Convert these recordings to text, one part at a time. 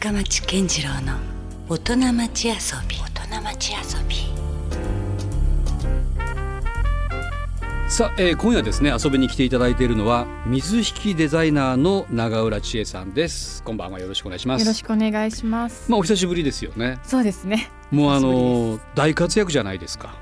深町健次郎の大人町遊び。大人町遊び。さあ、えー今夜ですね遊びに来ていただいているのは水引デザイナーの長浦千恵さんです。こんばんはよろしくお願いします。よろしくお願いします。まあお久しぶりですよね。そうですね。もうあの大活躍じゃないですか。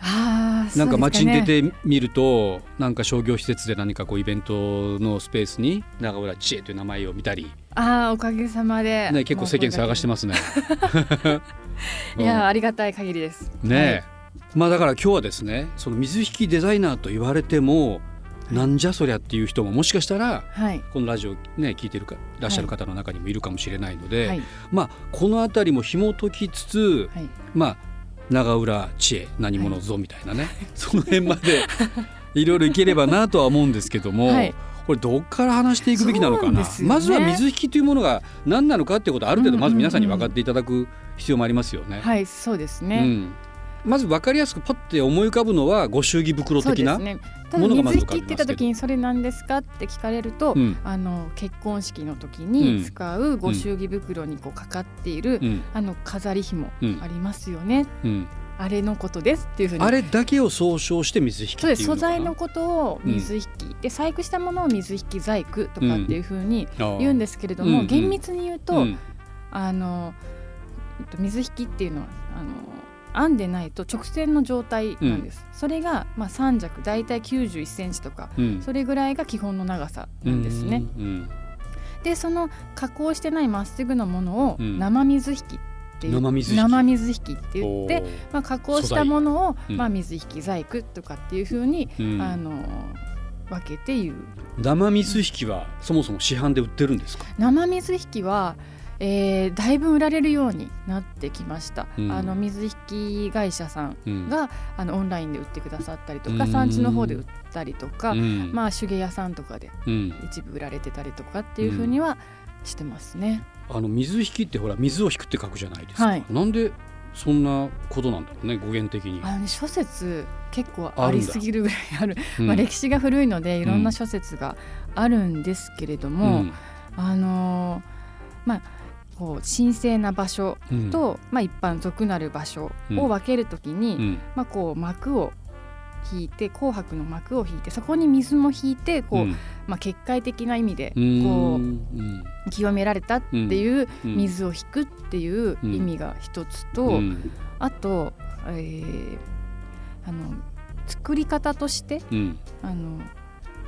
ああ、なんか街に出て。てみるとなんか商業施設で何かこうイベントのスペースに長浦千恵という名前を見たり、ああ、おかげさまで。ね、結構世間探してますね。いやー、ありがたい限りです。うんねえ、まあだから今日はですねその水引デザイナーと言われてもなんじゃそりゃっていう人ももしかしたらはい。このラジオね聞いてるかいらっしゃる方の中にもいるかもしれないので、はい。まあこの辺りも紐解きつつ、はい。まあ長浦知恵何者ぞみたいなね、その辺までいろいろいければなとは思うんですけども、はいこれどっから話していくべきなのかな、ね。まずは水引というものが何なのかっていうことをある程度まず皆さんにうんうん。うん分かっていただく必要もありますよね。はい、そうですね。うん、まず分かりやすくパッて思い浮かぶのはご祝儀袋的な。ものがまず水引って言った浮かびますけど。時にそれなんですかって聞かれると、うん。あの結婚式の時うん。に使うご祝儀袋にこうかかっている、うん。あの飾り紐うん。ありますよね。うん、あれのことですっていうふうに。あれだけを総称して水引ってそうです。素材のことを水引き、で細工したものを水引き細工とかっていうふうに言うんですけれども、うんうん。厳密に言うと、うん。あのえっと水引きっていうのはあの編んでないと直線の状態なんです、それが、まあ、三尺大体9 1センチとかうん。それぐらいが基本の長さなんですね、うんでその加工してないまっすぐのものをうん。生水引きっていう。生水引き。生水引きって言ってまあ、加工したものを、うん。まあ、水引き細工とかっていうふうに、うん。あの分けて言う。生水引きはそもそも市販で売ってるんですか？生水引きは、えーだいぶ売られるようになってきました、うん。あの水引き会社さんうん。があのオンラインで売ってくださったりとかうん。産地の方で売ったりとか、うん。まあ手芸屋さんとかでうん。一部売られてたりとかっていうふうにはしてますね。あの水引きってほら水を引くって書くじゃないですか。はい。なんでそんなことなんだろうね語源的に。あのね諸説結構ありすぎるぐらいある。うんまあ、歴史が古いのでいろんな諸説があるんですけれども、うん。あのーまあこう神聖な場所うん。と、まあ、一般俗なる場所を分けるときに、うん。まあ、こう幕を引いて紅白の幕を引いてそこに水も引いてこう、うん。まあ、結界的な意味でうん。こう清められたっていううん。水を引くっていう意味が一つと、うん。あと、えーあの作り方としてうん。あの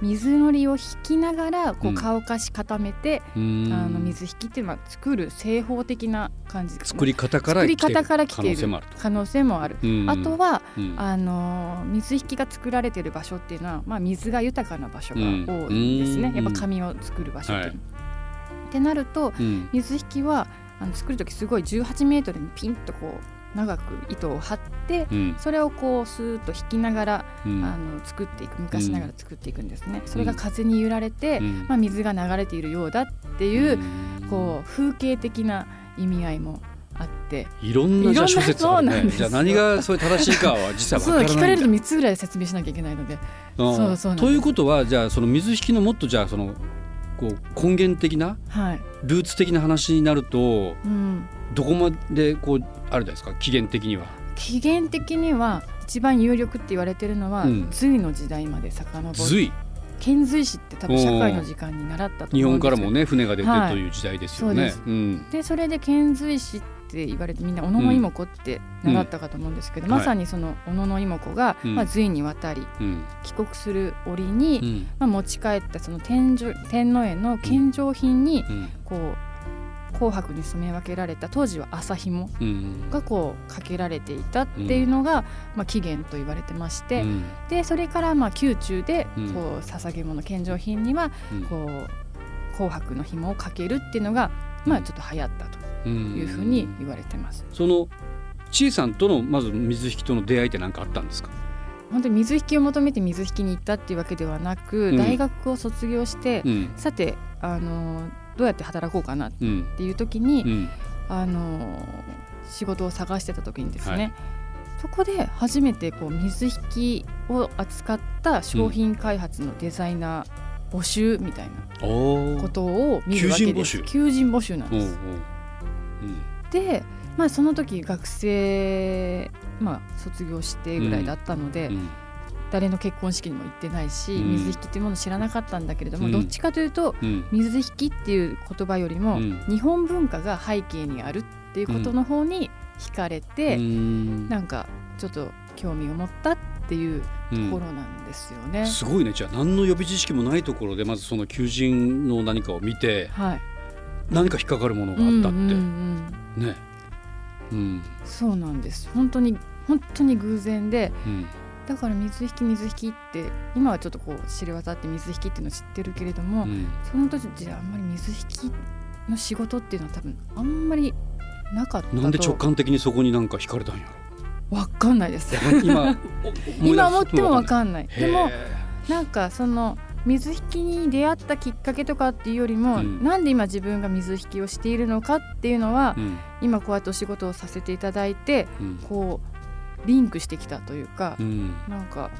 水のりを引きながらこううん。乾かし固めて、うん。あの水引きっていうのは作る製法的な感じ作り方から作り来てる方から来可ている能性もあると。可能性もある。うん。あとは、うん。あの水引きが作られている場所っていうのは、まあ、水が豊かな場所が多いんですね、うん。やっぱ紙を作る場所っては。ってなるとうん。水引きはあの作る時すごい18メートルにピンとこう長く糸を張ってうん。それをこうスーッと引きながら、うん。あの作っていく昔ながら作っていくんですね。それが風に揺られて、うん。まあ、水が流れているようだっていう、うん。こう風景的な意味合いもあって。いろんなじゃ諸説あるそうなんです。ねじゃあ何がそれ正しいかは実際そうわからない。聞かれると3つぐらい説明しなきゃいけないので。うん。そうそうということはじゃあその水引きのもっとじゃあそのこう根源的なはい、ルーツ的な話になるとうん、どこまでこうあるんですか？起源的には。起源的には一番有力って言われてるのは、うん。隋の時代まで遡る。隋？遣隋使って多分社会の時間に習ったと日思うんですよ。本からもね船が出てはいという時代ですよね。そううん。でそれで遣隋使って言われてみんな小野妹子って習ったかと思うんですけど、うん。まさにその小野妹子が、うん。まあ、隋に渡りうん。帰国する折に、うん。まあ、持ち帰ったその天上天皇への献上品にうん。こう紅白に染め分けられた当時は麻紐うん。がこうかけられていたっていうのが、まあ、起源と言われてまして、うん。でそれからまあ宮中でうん。こう捧げ物献上品にはうん。こう紅白の紐をかけるっていうのが、まあ、ちょっと流行ったというふうに言われてます。そのちいさんとのまず水引きとの出会いって何かあったんですか？本当に水引きを求めて水引きに行ったっていうわけではなく、うん。大学を卒業して、うん。さてあのどうやって働こうかなっうん。ていう時に、うん。あの仕事を探してた時にですね、はい。そこで初めてこう水引きを扱った商品開発のデザイナー募集みたいなことを見るわけです。求人募集。求人募集なんおうおうです。で、まあ、その時学生、まあ、卒業してぐらいだったので、うん誰の結婚式にも行ってないし、うん。水引きっていうものを知らなかったんだけれども、うん。どっちかというとうん。水引きっていう言葉よりも、うん。日本文化が背景にあるっていうことの方に惹かれて、うん。なんかちょっと興味を持ったっていうところなんですよね。すごいね。じゃあ何の予備知識もないところでまずその求人の何かを見てはい、何か引っかかるものがあったって、うんうんうん。ね。うん。そうなんです。本当に本当に偶然でうんだから水引き水引きって今はちょっとこう知れ渡って水引きっていうのを知ってるけれども、うん。その当時あんまり水引きの仕事っていうのは多分あんまりなかったと。なんで直感的にそこになんか惹かれたんやわかんないです。ろ今今思ってもわんかんない。でもなんかその水引きに出会ったきっかけとかっていうよりも、うん。なんで今自分が水引きをしているのかっていうのは、うん。今こうやってお仕事をさせていただいてうん。こうリンクしてきたというか、うん。なんか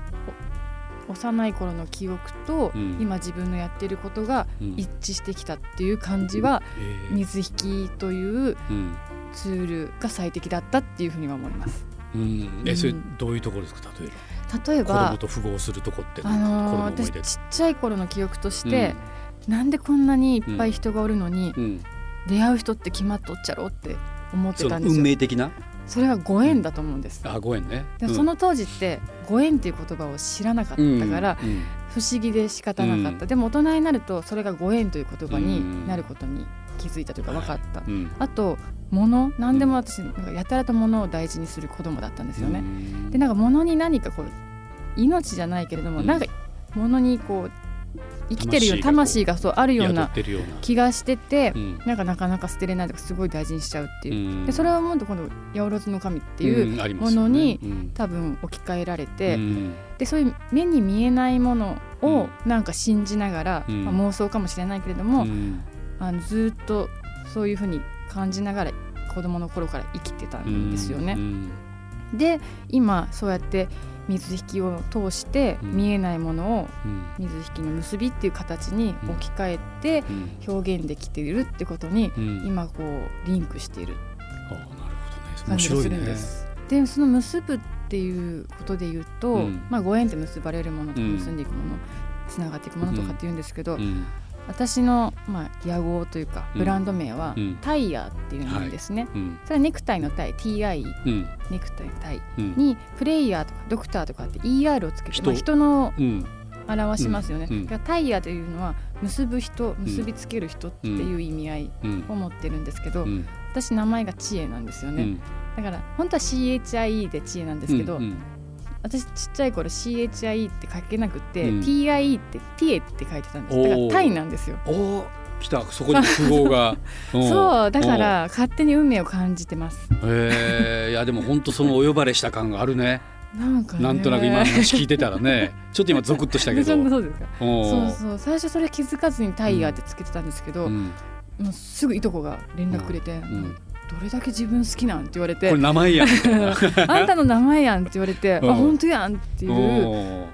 お幼い頃の記憶と、うん。今自分のやってることがうん。一致してきたっていう感じは、水引きといううん。ツールが最適だったっていうふうには思います。うん。えそれどういうところですか？例えば。子例えば供と符合するとこってあのー私ちっちゃい頃の記憶として、なんでこんなにいっぱい人がおるのに、うん。出会う人って決まっとっちゃろうって思ってたんですよ。命的な？それはご縁だと思うんです。あご縁ね。うん。でその当時ってご縁っていう言葉を知らなかったから、不思議で仕方なかった、うん。でも大人になるとそれがご縁という言葉になることに気づいたというか分かった、うん。あと物何でも私なんかやたらと物を大事にする子供だったんですよね、うん。でなんか物に何かこう命じゃないけれども、うん。なんか物にこう生きてるよ魂がそうあるよう宿な。気がしてて、うん。なんかなかなか捨てれないとかすごい大事にしちゃうっていう、うん。でそれはもっと今度八百万の神っていう、ものにうん。多分置き換えられて、うん。でそういう目に見えないものをなんか信じながら、うん。まあ、妄想かもしれないけれども、うん。あのずっとそういうふうに感じながら子供の頃から生きてたんですよね。うん。で今そうやって水引きを通してうん。見えないものをうん。水引きの結びっていう形に置き換えてうん。表現できているってことにうん。今こうリンクしているあなるほどね。面感じがするんです。でその結ぶっていうことで言うと、うん。まあ、ご縁って結ばれるものと結んでいくもの、つながっていくものとかって言うんですけど、うん私の、まあ、屋号というかうん。ブランド名は、うん。タイヤーっていうんですね、うん。それはネクタイのタイ TI うん。ネクタイのタイ。うん。にプレイヤーとかドクターとかって ER をつけて人。まあ、人のうん。表しますよね、タイヤというのは結ぶ人結びつける人っていう意味合いうん。を持ってるんですけど、うん。私名前が知恵なんですよね、うん。だから本当は CHIE で知恵なんですけど、うん私ちっちゃい頃 CHIE って書けなくて、うん。TIE って TIE って書いてたんです。だからタイなんですよ。おー。来た。そこに符号が。ん。そう。だから勝手に運命を感じてます。おへえいやでも本当そのお呼ばれした感があるね。なんかね。なんとなく今の話聞いてたらね。ちょっと今ゾクッとしたけど。そうそうそう。最初それ気づかずにタイヤってつけてたんですけど、うん。もうすぐいとこが連絡くれて、んどれだけ自分好きなんって言われてこれ名前やんあんたの名前やんって言われて、うん。あ本当やんっていう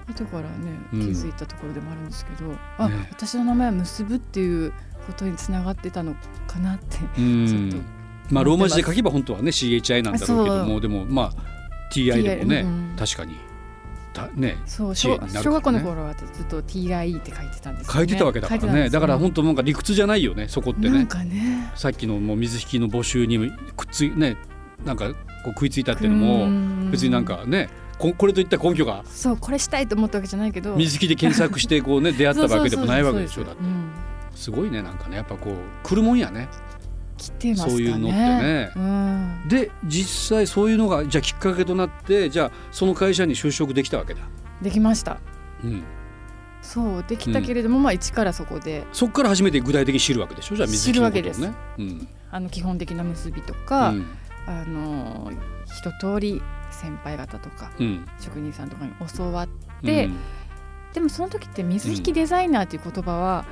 後からねうん。気づいたところでもあるんですけど、あ、ね私の名前は結ぶっていうことにつながってたのかなってうん。ちょっと。まあローマ字で書けば本当はね CHI なんだろうけどそもでもまあ TI でもね、うん。確かにたねそう小学校の頃はずっと TIE って書いてたんですよね。書いてたわけだからね。だから本当なんか理屈じゃないよねそこってね。かね。さっきのもう水引きの募集にくっついねなんかこう食いついたっていうのも別になんかねここれといった根拠がそうこれしたいと思ったわけじゃないけど。水引きで検索してこうね 出会ったわけでもないわけでしょ。だって。うんすごいねなんかね。やっぱこう来るもんやね来てますかね。そういうのってね。うん、で実際そういうのがじゃあきっかけとなってじゃあその会社に就職できたわけだ、できました。うん、そうできたけれども、まあ一からそこで。そこから初めて具体的に知るわけでしょ？じゃあ水引きのことをね。知るわうん。あの基本的な結びとか、うん。あの一通り先輩方とかうん。職人さんとかに教わっでうん。でもその時って水引きデザイナーという言葉は、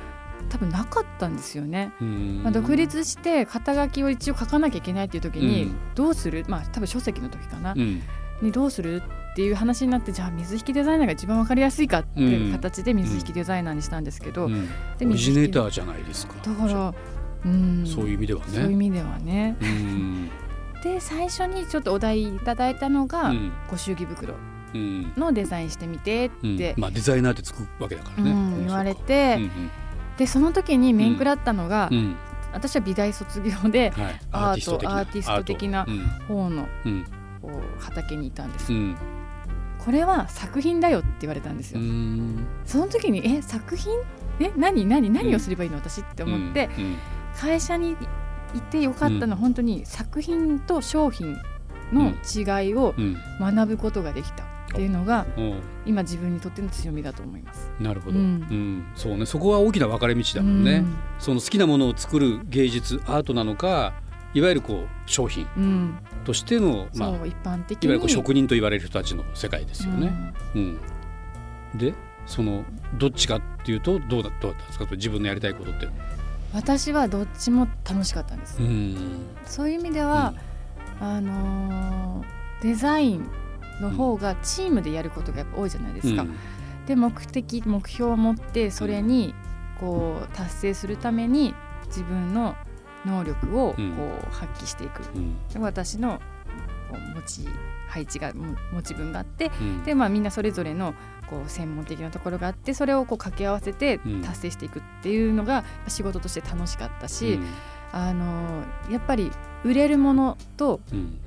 多分なかったんですよね。うん。まあ、独立して肩書きを一応書かなきゃいけないっていう時に、うん。どうする？まあ多分書籍の時かな、うん。にどうする？っていう話になってじゃあ水引きデザイナーが一番わかりやすいかっていう形で水引きデザイナーにしたんですけど、うん。でオリジネーターーじゃないですか。だからうん。そういう意味ではね。そういう意味ではね。うん。で最初にちょっとお題いただいたのが、うん。ご祝儀袋。うん。のデザインしてみてうん。って、まあデザイナーってつくわけだからね。うん言われうんて、うんでその時に面食らったのが、うん。私は美大卒業ではい、アートアーティスト的な。方のうん。こう畑にいたんです、うん。これは作品だよって言われたんですうよ、ん。その時にえ作品？え何何何をすればいいの？私って思って、うん。会社にいてよかったのは本当に作品と商品の違いをうん。学ぶことができたっていうのがうん。今自分にとっての強みだと思います。なるほど、ううん。んそうね。そこは大きな分かれ道だもんね、うん。その好きなものを作る芸術アートなのかいわゆるこう商品うん、としての、まあ、そう一般的に。いわゆるこう職人と言われる人たちの世界ですよね。うん。でそのどっちかっていうとどうだどうだったんですか？自分のやりたいことって。うん私はどっちも楽しかったんです。うん。そういう意味では、あのーデザインの方がチームでやることがやっぱ多いじゃないですか。うん。で目的目標を持ってそれにこう達成するために自分の能力をこうん。う発揮していく、うん。で私のこう持ち配置がも持ち分があってうん。で、まあ、みんなそれぞれのこう専門的なところがあってそれをこう掛け合わせてうん。達成していくっていうのが仕事として楽しかったし、あのやっぱり売れるものとうん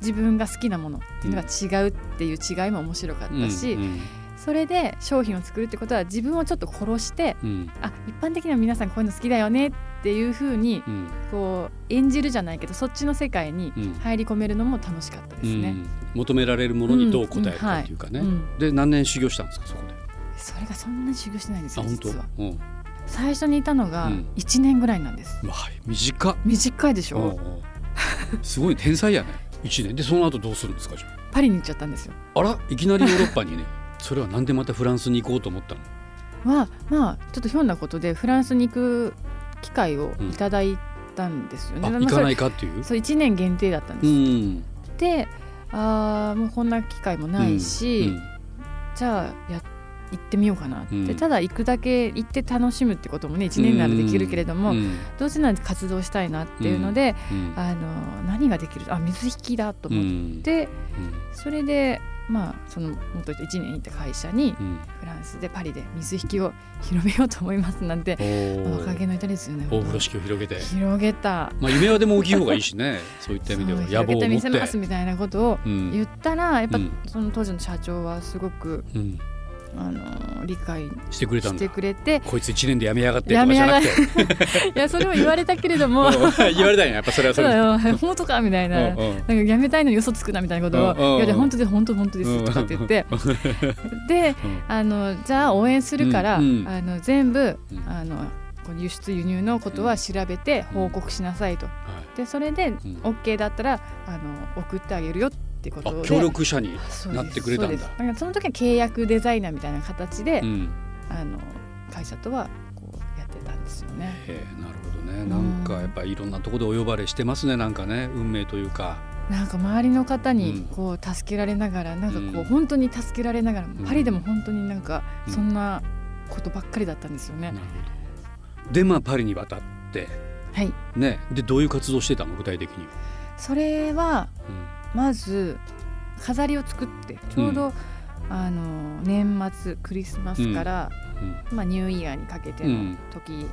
自分が好きなものっていうのが違うっていう違いも面白かったし、うんそれで商品を作るってことは自分をちょっと殺してうん。あ一般的には皆さんこういうの好きだよねっていうふうにうん。こう演じるじゃないけどそっちの世界にうん。入り込めるのも楽しかったですね。うん。求められるものにどう答えるかっていうかね。うん。うん。で何年修行したんですかそこで？それがそんなに修行してないんですよ実は。最初にいたのがうん。1年ぐらいなんです。まあはい。短っ。短いでしょ？う。すごい天才やね。一年でその後どうするんですかじゃパリに行っちゃったんですよ。あ。あらいきなりヨーロッパにね。それはなんでまたフランスに行こうと思ったの？はまあちょっとひょんなことでフランスに行く機会をいただいたんですよね。まああ行かないそかっていう？れ。そう1年限定だったんうです。ん。であーもうこんな機会もないし、うんじゃあや行ってみようかなって、うん。ただ行くだけ行って楽しむってこともね1年ならできるけれども、うん。どうせなら活動したいなっていうので、うん。あの何ができる？あ水引きだと思って、それでまあその元1年いた会社にうん。うんフランスでパリで水引きを広めようと思いますなんておー。若気の至りですよね大風呂敷を広げて。広げた。まあ夢はでも大きい方がいいしね。そういった意味では。野望を持っ広げてみせますて。みたいなことをうん。言ったらやっぱうん。その当時の社長はすごくうんあの理解してくれたして。くれてこいつ一年で辞めやがってとかじゃなくて。いやそれも言われたけれども。言われたんや。やっぱそれはそそうれで。だよ本当かみたいな。なんか辞めたいのに嘘つくなみたいなことを「いやで本当で本当本当です」とかって言って。であのじゃあ応援するから、あの全部うん。あの輸出輸入のことは調べて報告しなさいと。はい。でそれで OK だったらあの送ってあげるよってこと協力者に。なってくれたんだ。なんかその時は契約デザイナーみたいな形で、うん。あの会社とはこうやってたんですよね。えーなるほどね。なんかやっぱりいろんなところでお呼ばれしてますね。なんかね運命というか。なんか周りの方うん。にこう助けられながら、なんかこうん。う本当に助けられながら、ん。パリでも本当になんかうん。そんなことばっかりだったんですよね。でまあパリに渡って。はい、ね。でどういう活動してたの？具体的には。それはうんまず飾りを作ってちょうど、あの年末クリスマスから、うん。まあ、ニューイヤーにかけての時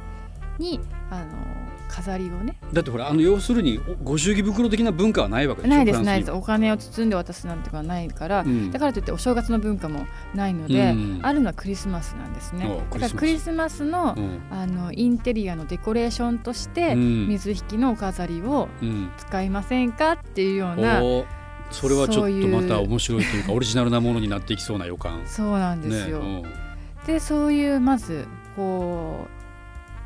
に、あの飾りをね。だってほらあの要するにおご祝儀袋的な文化はないわけでしょないですないです。お金を包んで渡すなんてことはないから、うん。だからといってお正月の文化もないので、うん。あるのはクリスマスなんですね。おだからクリスマスの,、うん。あのインテリアのデコレーションとして、うん。水引きのお飾りをうん。使いませんかっていうようなそれはちょっとまた面白いというかオリジナルなものになっていきそうな予感。そうなんですよ。ねでそういうまずこ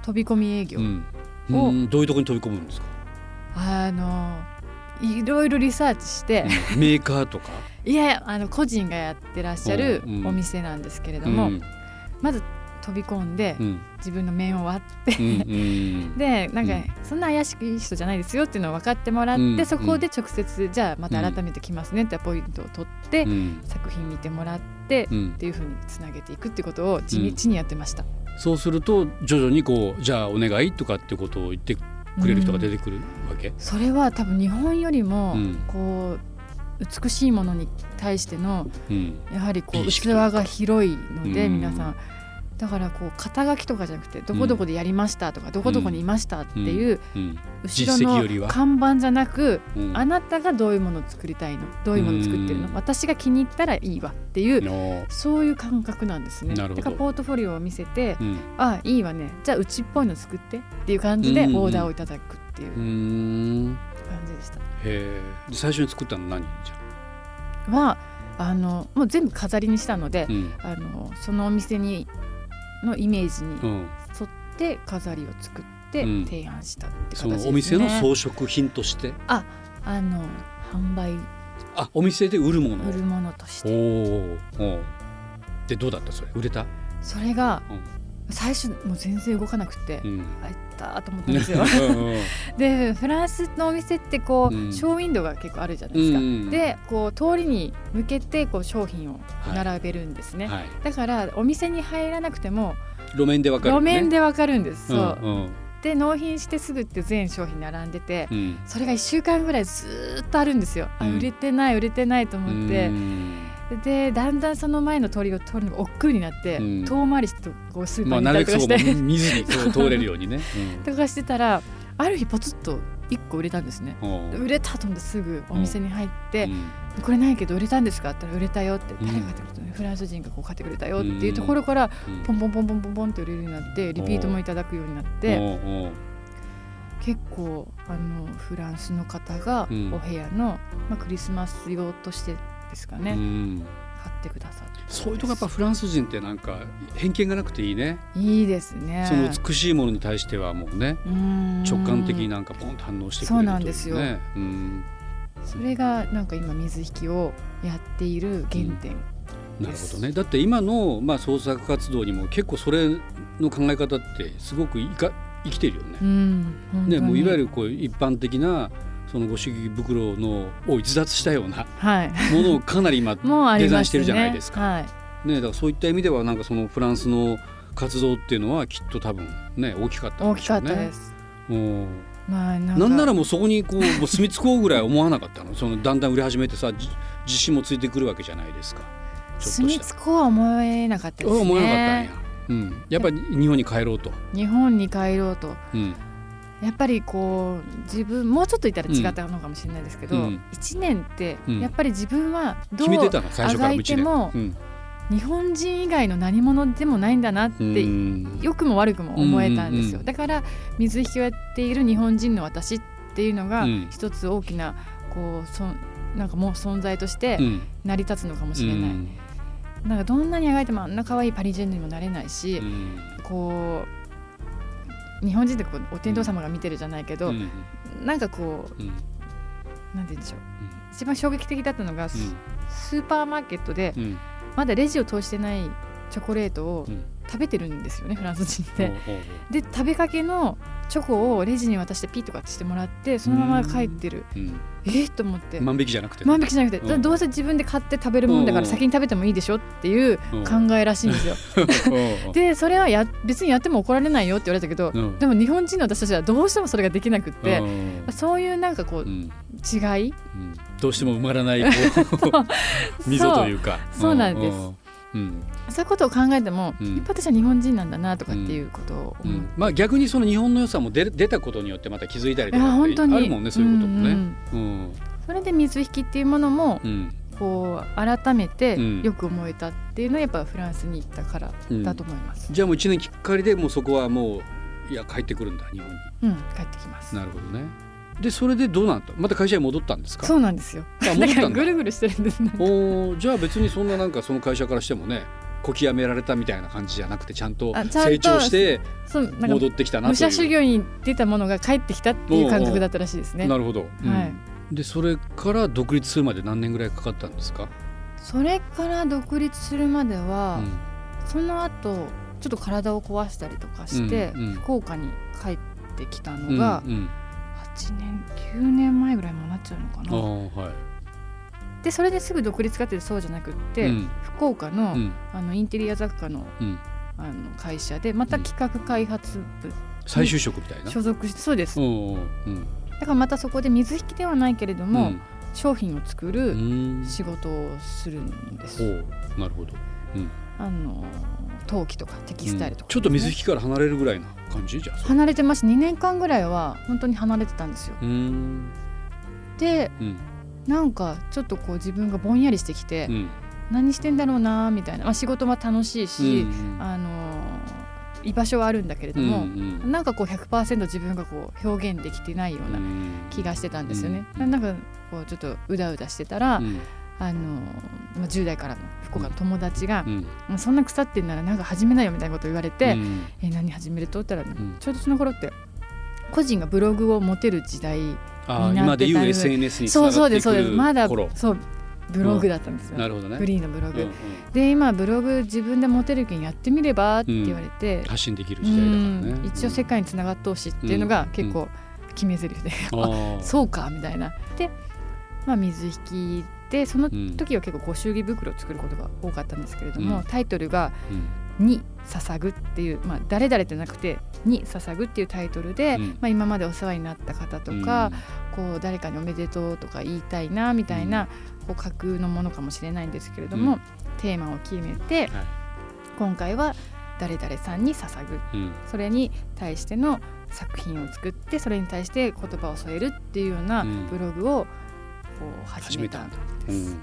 う飛び込み営業、うんを。うんどういうところに飛び込むんですか、あのいろいろリサーチして、うん。メーカーとか、いやいやあの個人がやってらっしゃるお店なんですけれども、うん。まず飛び込んで、うん。自分の面を割って、でなんか、うん。そんな怪しい人じゃないですよっていうのを分かってもらって、うん。そこで直接じゃあまた改めて来ますねってポイントを取って、うん。作品見てもらって、うんっていうふうにつなげていくってことを地道にやってました。そうすると徐々にこうじゃあお願いとかってことを言ってくれる人が出てくるわけ、それは多分日本よりもうん。こう美しいものに対してのうん。やはりこう器が広いのでうん。皆さんだからこう肩書きとかじゃなくてどこどこでやりましたとかどこどこにいましたっていううん。後ろの看板じゃなくうん。あなたがどういうものを作りたいの？どういうものを作ってるうん。の私が気に入ったらいいわっていうのそういう感覚なんですね。だからポートフォリオを見せてうん。あいいわね。じゃあうちっぽいの作ってっていう感じでオーダーをいただくっていう感じでした。へ最初に作ったの何？じゃはあのもう全部飾りにしたので、うん。あのそのお店にのイメージにうん。沿って飾りを作ってうん。提案したって形そですね。のお店の装飾品として？ああの販売あお店で売るもの。売るものとしおてーおー。でどうだった？それ。売れた？それがうん最初もう全然動かなくて、うん。あいったと思ったんですよ。でフランスのお店ってこう、うん。ショーウィンドウが結構あるじゃないですか。うんでこう通りに向けてこう商品を並べるんですね。はい。だからお店に入らなくても路面でわかる、ね、路面でわかるんです。そう、うんで納品してすぐって全商品並んでて、うん。それが1週間ぐらいずーっとあるんですよ。あうん。売れてない売れてないとうん思って、でだんだんその前の通りを通るのが億劫になって、うん。遠回りしてこうスーパまあーに行ったりとかして、そう見ず に通れるようにね、とかしてたらある日ポツッと1個売れたんですね。売れたと思ってすぐお店に入ってう、んこれないけど売れたんですか？って言ったら売れたよって、うん誰が買ってくれたのフランス人がこう買ってくれたよっていうところから、うん。ポンポンポンポンポンポンって売れるようになってリピートもいただくようになって、結構あのフランスの方がうん。お部屋の、まあ、クリスマス用としてですかね、うん。買ってくださって。そういうとこやっぱフランス人ってなんか偏見がなくていいね。いいですね。その美しいものに対してはもうね直感的になんかポンと反応してくれるそうなんですよ。うねうん。それがなんか今水引きをやっている原点、なるほどね。だって今のまあ創作活動にも結構それの考え方ってすごくいか生きてるよね。う。ん。ねもういわゆるこう一般的なそのご主義袋のを逸脱したようなはい。ものをかなり今 デザインしてるじゃないですか。はい。ねだからそういった意味ではなんかそのフランスの活動っていうのはきっと多分ね大きかったん大きかでしょうね。ったです。うん。まあなんか。なんならもうそこにこうもう住み着こうぐらい思わなかったの？そのだんだん売れ始めてさじ自信もついてくるわけじゃないですか。住み着こうは思えなかったですね。思わなかったんや、うん、やっぱり日本に帰ろうと、日本に帰ろうと。うんやっぱりこう自分もうちょっといたら違ったのかもしれないですけど、うん。1年ってうん。やっぱり自分はどうあがいてもうん。日本人以外の何者でもないんだなってうん。良くも悪くも思えたんですよ、うん。だから水引きをやっている日本人の私っていうのがうん。一つ大きなこうそんなんかもう存在としてうん。成り立つのかもしれない、うん。なんかどんなにあがいてもあんな可愛いパリジェンヌにもなれないし、うん。こう日本人ってこうお天道様が見てるじゃないけど、うん。なんかこううん。なんて言うんでしょう。一番衝撃的だったのが、スうん。スーパーマーケットでうん。まだレジを通してないチョコレートをうん食べてるんですよねフランス人って。で食べかけのチョコをレジに渡してピッとかしてもらってそのまま帰ってる。おううん。えっと思って。万引きじゃなくて？万引きじゃなくて、うん。だどうせ自分で買って食べるもんだかうんら先に食べてもいいでしょっていううん考えらしいんですよ。でそれはや別にやっても怒られないよって言われたけど、うん。でも日本人の私たちはどうしてもそれができなくって、うん。そういうなんかこううん。違い、うん。どうしても埋まらない 溝というか。そう。なんです。うん。うんそういうことを考えても、うんやっぱ私は日本人なんだなとかっていうことを思う。うんまあ逆にその日本の良さも出出たことによってまた気づいたりとか本当にあるもんねそういうこともね。んうんうんそれで水引きっていうものもうんこう改めてうんよく思えたっていうのはやっぱフランスに行ったからうんだと思います。じゃあもう一年きっかりでもうそこはもういや帰ってくるんだ日本に。うん、帰ってきます。なるほどね。でそれでどうなったまた会社に戻ったんですか？そうなんですよ。あだ からぐるぐるしてるんですね。おーじゃあ別にそんななんかその会社からしてもねこきやめられたみたいな感じじゃなくてちゃんと成長して戻ってきたなという。武者修行に出たものが帰ってきたっていう感覚だったらしいですね。なるほど、うん。はい。でそれから独立するまで何年ぐらいかかったんですか、それから独立するまでは、うその後ちょっと体を壊したりとかして、うんうん。福岡に帰ってきたんのが、うんうん。8年9年前ぐらいもなっちゃうのかあな。ーはいでそれですぐ独立かってそうじゃなくって、うん。福岡の,、うん。あのインテリア雑貨のうん。あの会社でまた企画開発部再就職みたいな？所属しそうです。うんうんだからまたそこで水引きではないけれどうも、ん。商品を作うるん。仕事をするんです、なるほど、うん。あの陶器とかテキスタイルとか、ちょっと水引きから離れるぐらいな感じ？じゃ離れてます。2年間ぐらいは本当に離れてたんですよ。うん。でうんなんかちょっとこう自分がぼんやりしてきて、うん。何してんだろうなみたいな、まあ、仕事は楽しいし、うんあの居場所はあるんだけれども、うんうんなんかこう100%自分がこう表現できてないような気がしてたんですよね。うんなんかこうちょっとうだうだしてたら、うん。あのまあ、10代からの福岡の友達がう、ん。もうそんな腐ってんならなんか始めなよみたいなこと言われて、うん。え何始めると？って言ったら、ん。ちょうどその頃って個人がブログを持てる時代あ今で言う SNS につそうそうですそうです。まだそうブログだったんですよ、なるほどね。フリーのブログ、うんうん。で今ブログ自分で持てるけんやってみればって言われて、発信できるう時代だからん。ね一応世界につながってほしいっていうのが結構決め台詞で、うん。あー。そうかみたいな。で、まあ、水引きでその時は結構ご祝儀袋を作ることが多かったんですけれども、うん。タイトルがうん「に捧ぐ」っていう、まあ、誰々じゃなくて「に捧ぐ」っていうタイトルで、うん。まあ、今までお世話になった方とか、こう誰かにおめでとうとか言いたいなみたいな、こう架空のものかもしれないんですけれども、うん。テーマを決めて、はい。今回は誰々さんに捧ぐ。うん。うんそれに対しての作品を作ってそれに対して言葉を添えるっていうようなうん。ブログをこう始めたんです。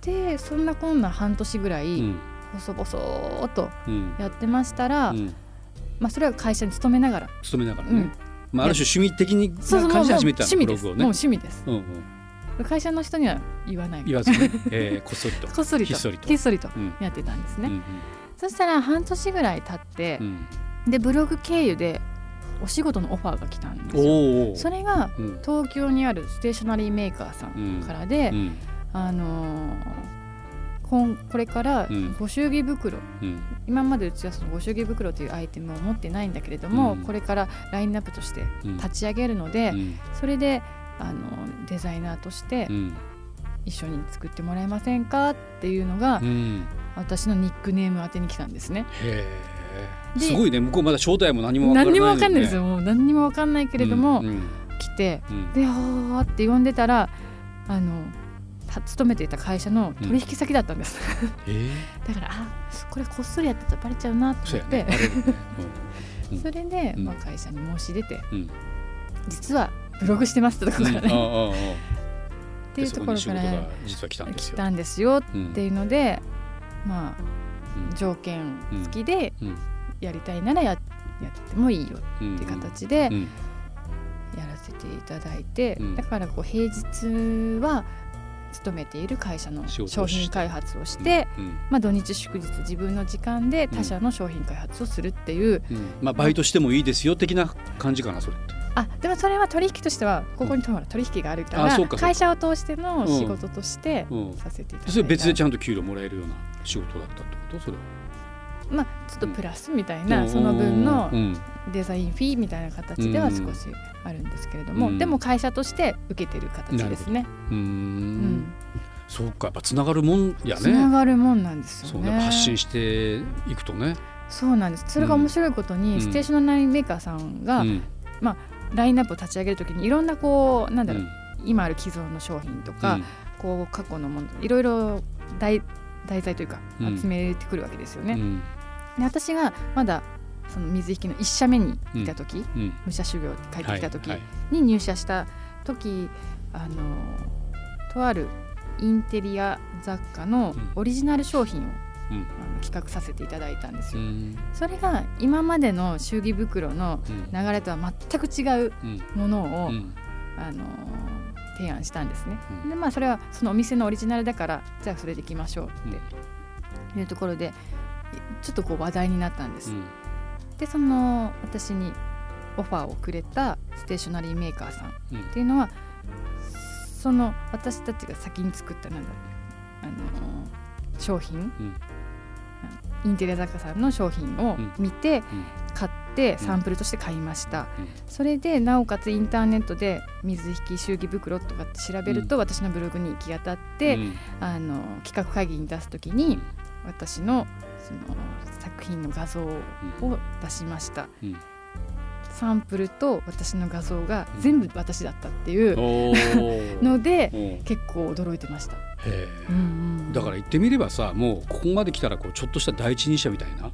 でそんなこんな半年ぐらい細々とうん。やってましたら、うん。まあ、それは会社に勤めながら、勤めながらね。うん、まあある種趣味的に感じで始めた趣味ですもうブログをね。趣味です。うんうん。会社の人には言わない。言わずにえー こっそりと。こっそりと。ひっそりと。ひっそりとうん。やってたんですね、うんそしたら半年ぐらい経ってう、ん。でブログ経由でお仕事のオファーが来たんですよ。それがうん。東京にあるステーショナリーメーカーさんからで、うん。あのーこんこれからうん。ご祝儀袋、うん。今までうちはそのご祝儀袋というアイテムを持ってないんだけれども、うん。これからラインナップとしてうん。立ち上げるので、うん。それであのデザイナーとしてうん。一緒に作ってもらえませんかっていうのが、うん。私のニックネーム宛てに来たんですね。すごいね。向こうまだ正体も何も分からない何にもわかんないですよ。よもう何にもわかんないけれども、来てうん。で「あー」って呼んでたらあのた勤めていた会社の取引先だったんです、え。ー だからあこれこっそりやってたらバレちゃうなと思って、ね。うん。それで、うん。まあ、会社に申し出て、うん。実はブログしてますってところから。ね、っていうところから実は来たんですよ。来たんですようん。っていうので、まあうん。条件付きでうん。やりたいならややってもいいようんっていう形でうん。やらせていただいて、うん。だからこう平日は勤めている会社の商品開発をして、うんまあ、土日祝日自分の時間で他社の商品開発をするっていう、うん。まあバイトしてもいいですよ的な感じかなそれって。あでもそれは取引としてはここに取引があるから、会社を通しての仕事としてうん。させていただいた、それ別でちゃんと給料もらえるような仕事だったってこと？それはまあちょっとプラスみたいな、うん。その分のうん。デザインフィーみたいな形では少しあるんですけれども、うん。でも会社として受けてる形ですね。うん。ん。そうかやっぱつながるもんやつなねがるもんなんですそうよね。ね発信していくとね。そうなんです。それが面白いことに、うん。ステーショナリーメーカーさんが、うん。ラインナップを立ち上げるときにいろんなこうなんだろう、うん。今ある既存の商品とか、こう過去のものいろいろ題題材というかうん。集めてくるわけですよね。うん。で私がまだその水引きの1社目にいた時、うん。武者修行って帰ってきた時はい。に入社した時あのとあるインテリア雑貨のうん。オリジナル商品を、うん。あの企画させていただいたんですよ。うん。それが今までの祝儀袋のうん。流れとは全く違ううん。ものを、うん。あの提案したんですね。うん。でまあそれはそのお店のオリジナルだからじゃあそれでいきましょうっていうところでちょっとこう話題になったんです。うん。でその私にオファーをくれたステーショナリーメーカーさんっうん。ていうのはその私たちが先に作ったなんだあの商品、うん。インテリア雑貨さんの商品を見て、買ってサンプルとして買いました、うん。それでなおかつインターネットで水引き祝儀袋とかって調べると、私のブログに行き当たって、うん。あの企画会議に出す時に私のその作品の画像を出しました、うん。サンプルと私の画像が全部私だったっていうおー。のでうん結構驚いてました、うんうん。だから言ってみればさもうここまで来たらこうちょっとした第一人者みたいな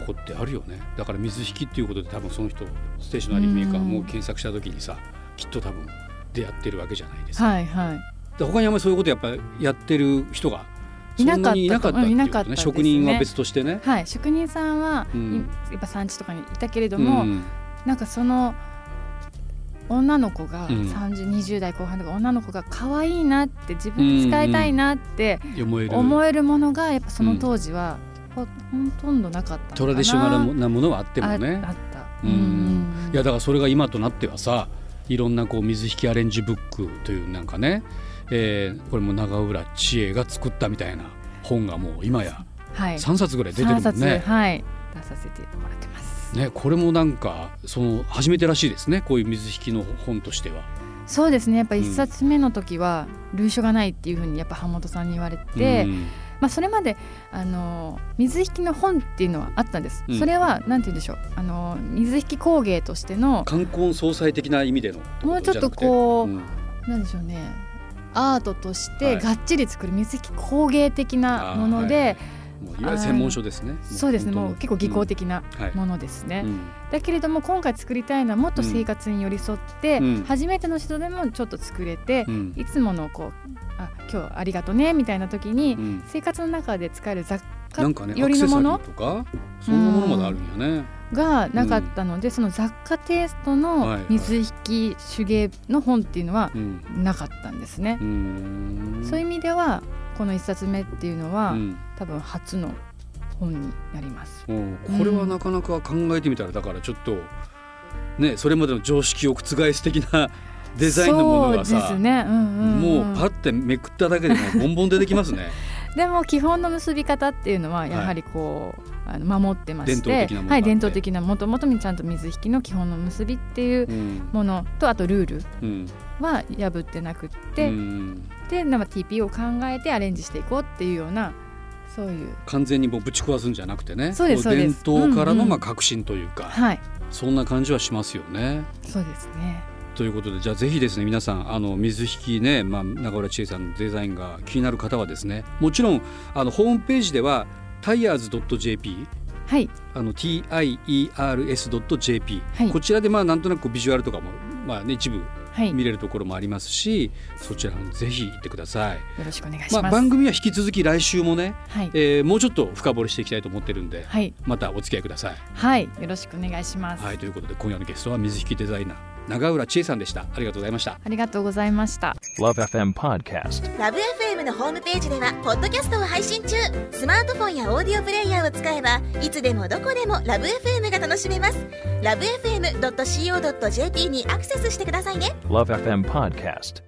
とこってあるよね。だから水引きっていうことで多分その人ステーショナリーメーカーも検索した時にさきっと多分出会ってるわけじゃないですか,、はいはい。他にあんまりそういうことやっぱりやってる人がいなかった。いなかったですね。職人は別としてね。はい。職人さんは、うん。やっぱ産地とかにいたけれども、うん。なんかその女の子がうん。3020代後半とか女の子が可愛いなって自分で使いたいなって思えるものがやっぱその当時はほ,、とんどなかったトラディショナルなものはあってもね。ああった。うん。いやだからそれが今となってはさいろんなこう水引きアレンジブックというなんかね、えーこれも長浦知恵が作ったみたいな本がもう今やはい。3冊ぐらい出てるもんね。はい。出させてもらってます。ねこれもなんかその初めてらしいですねこういう水引きの本としては。そうですね。やっぱ一冊目の時は類書がないっていうふうにやっぱ浜本さんに言われて、うんまあ、それまであの水引きの本っていうのはあったんです、うん。それはなんて言うんでしょう。あの水引き工芸としての冠婚葬祭的な意味でのもうちょっとこうじゃなんでしょうね。アートとしはい。てがっちり作る水引き工芸的なもので、うんもういわゆる専門書ですね。そうですね。もう結構技巧的的なはい。ものですね、うんだけれども今回作りたいのはもっと生活に寄り添って、うん。初めての人でもちょっと作れて、うん。いつものこうあ今日ありがとねみたいな時に、うん。生活の中で使える雑貨よりのもの？とかそんなものまであるんやね。がなかったので、その雑貨テイストの水引き手芸の本っていうのはうん。なかったんですね。う。ん。そういう意味ではこの一冊目っていうのは、うん。多分初の本になります。うんこれはなかなか考えてみたらだからちょっとねそれまでの常識を覆す的な デザインのものがさ、ね、うんうんうん。もうパッてめくっただけでもうボンボン出てきますね。でも基本の結び方っていうのはやはりこう、あの守ってまして。はい、伝統的なもともとちゃんと水引きの基本の結びっていううん。ものとあとルールうん。は破ってなくって、うんでなんか TP を考えてアレンジしていこうっていうようなそういう。完全にもうぶち壊すんじゃなくてね。そうですこ伝統からうんうん。のまあ革新というか、はい。そんな感じはしますよね。そうですね。ということでじゃあぜひですね皆さんあの水引きね、まあ、中浦千恵さんのデザインが気になる方はですねもちろんあのホームページでは tires.jp はい。あの tiers.jp、はい。こちらでまあなんとなくビジュアルとかも、まあね、一部はい見れるところもありますしそちらにぜひ行ってください。よろしくお願いします、まあ、番組は引き続き来週もね、はい、えーもうちょっと深掘りしていきたいと思ってるんで、はい。またお付き合いください。はい。よろしくお願いします、はい。ということで今夜のゲストは水引デザイナー永浦千恵さんでした。ありがとうございました。ありがとうございました Love FM Podcast. ラブ f m のホームページではポッドキャストを配信中スマートフォンやオーディオプレイヤーを使えばいつでもどこでもラブ f m が楽しめますラブ FM.co.jp にアクセスしてくださいね Love FM Podcast.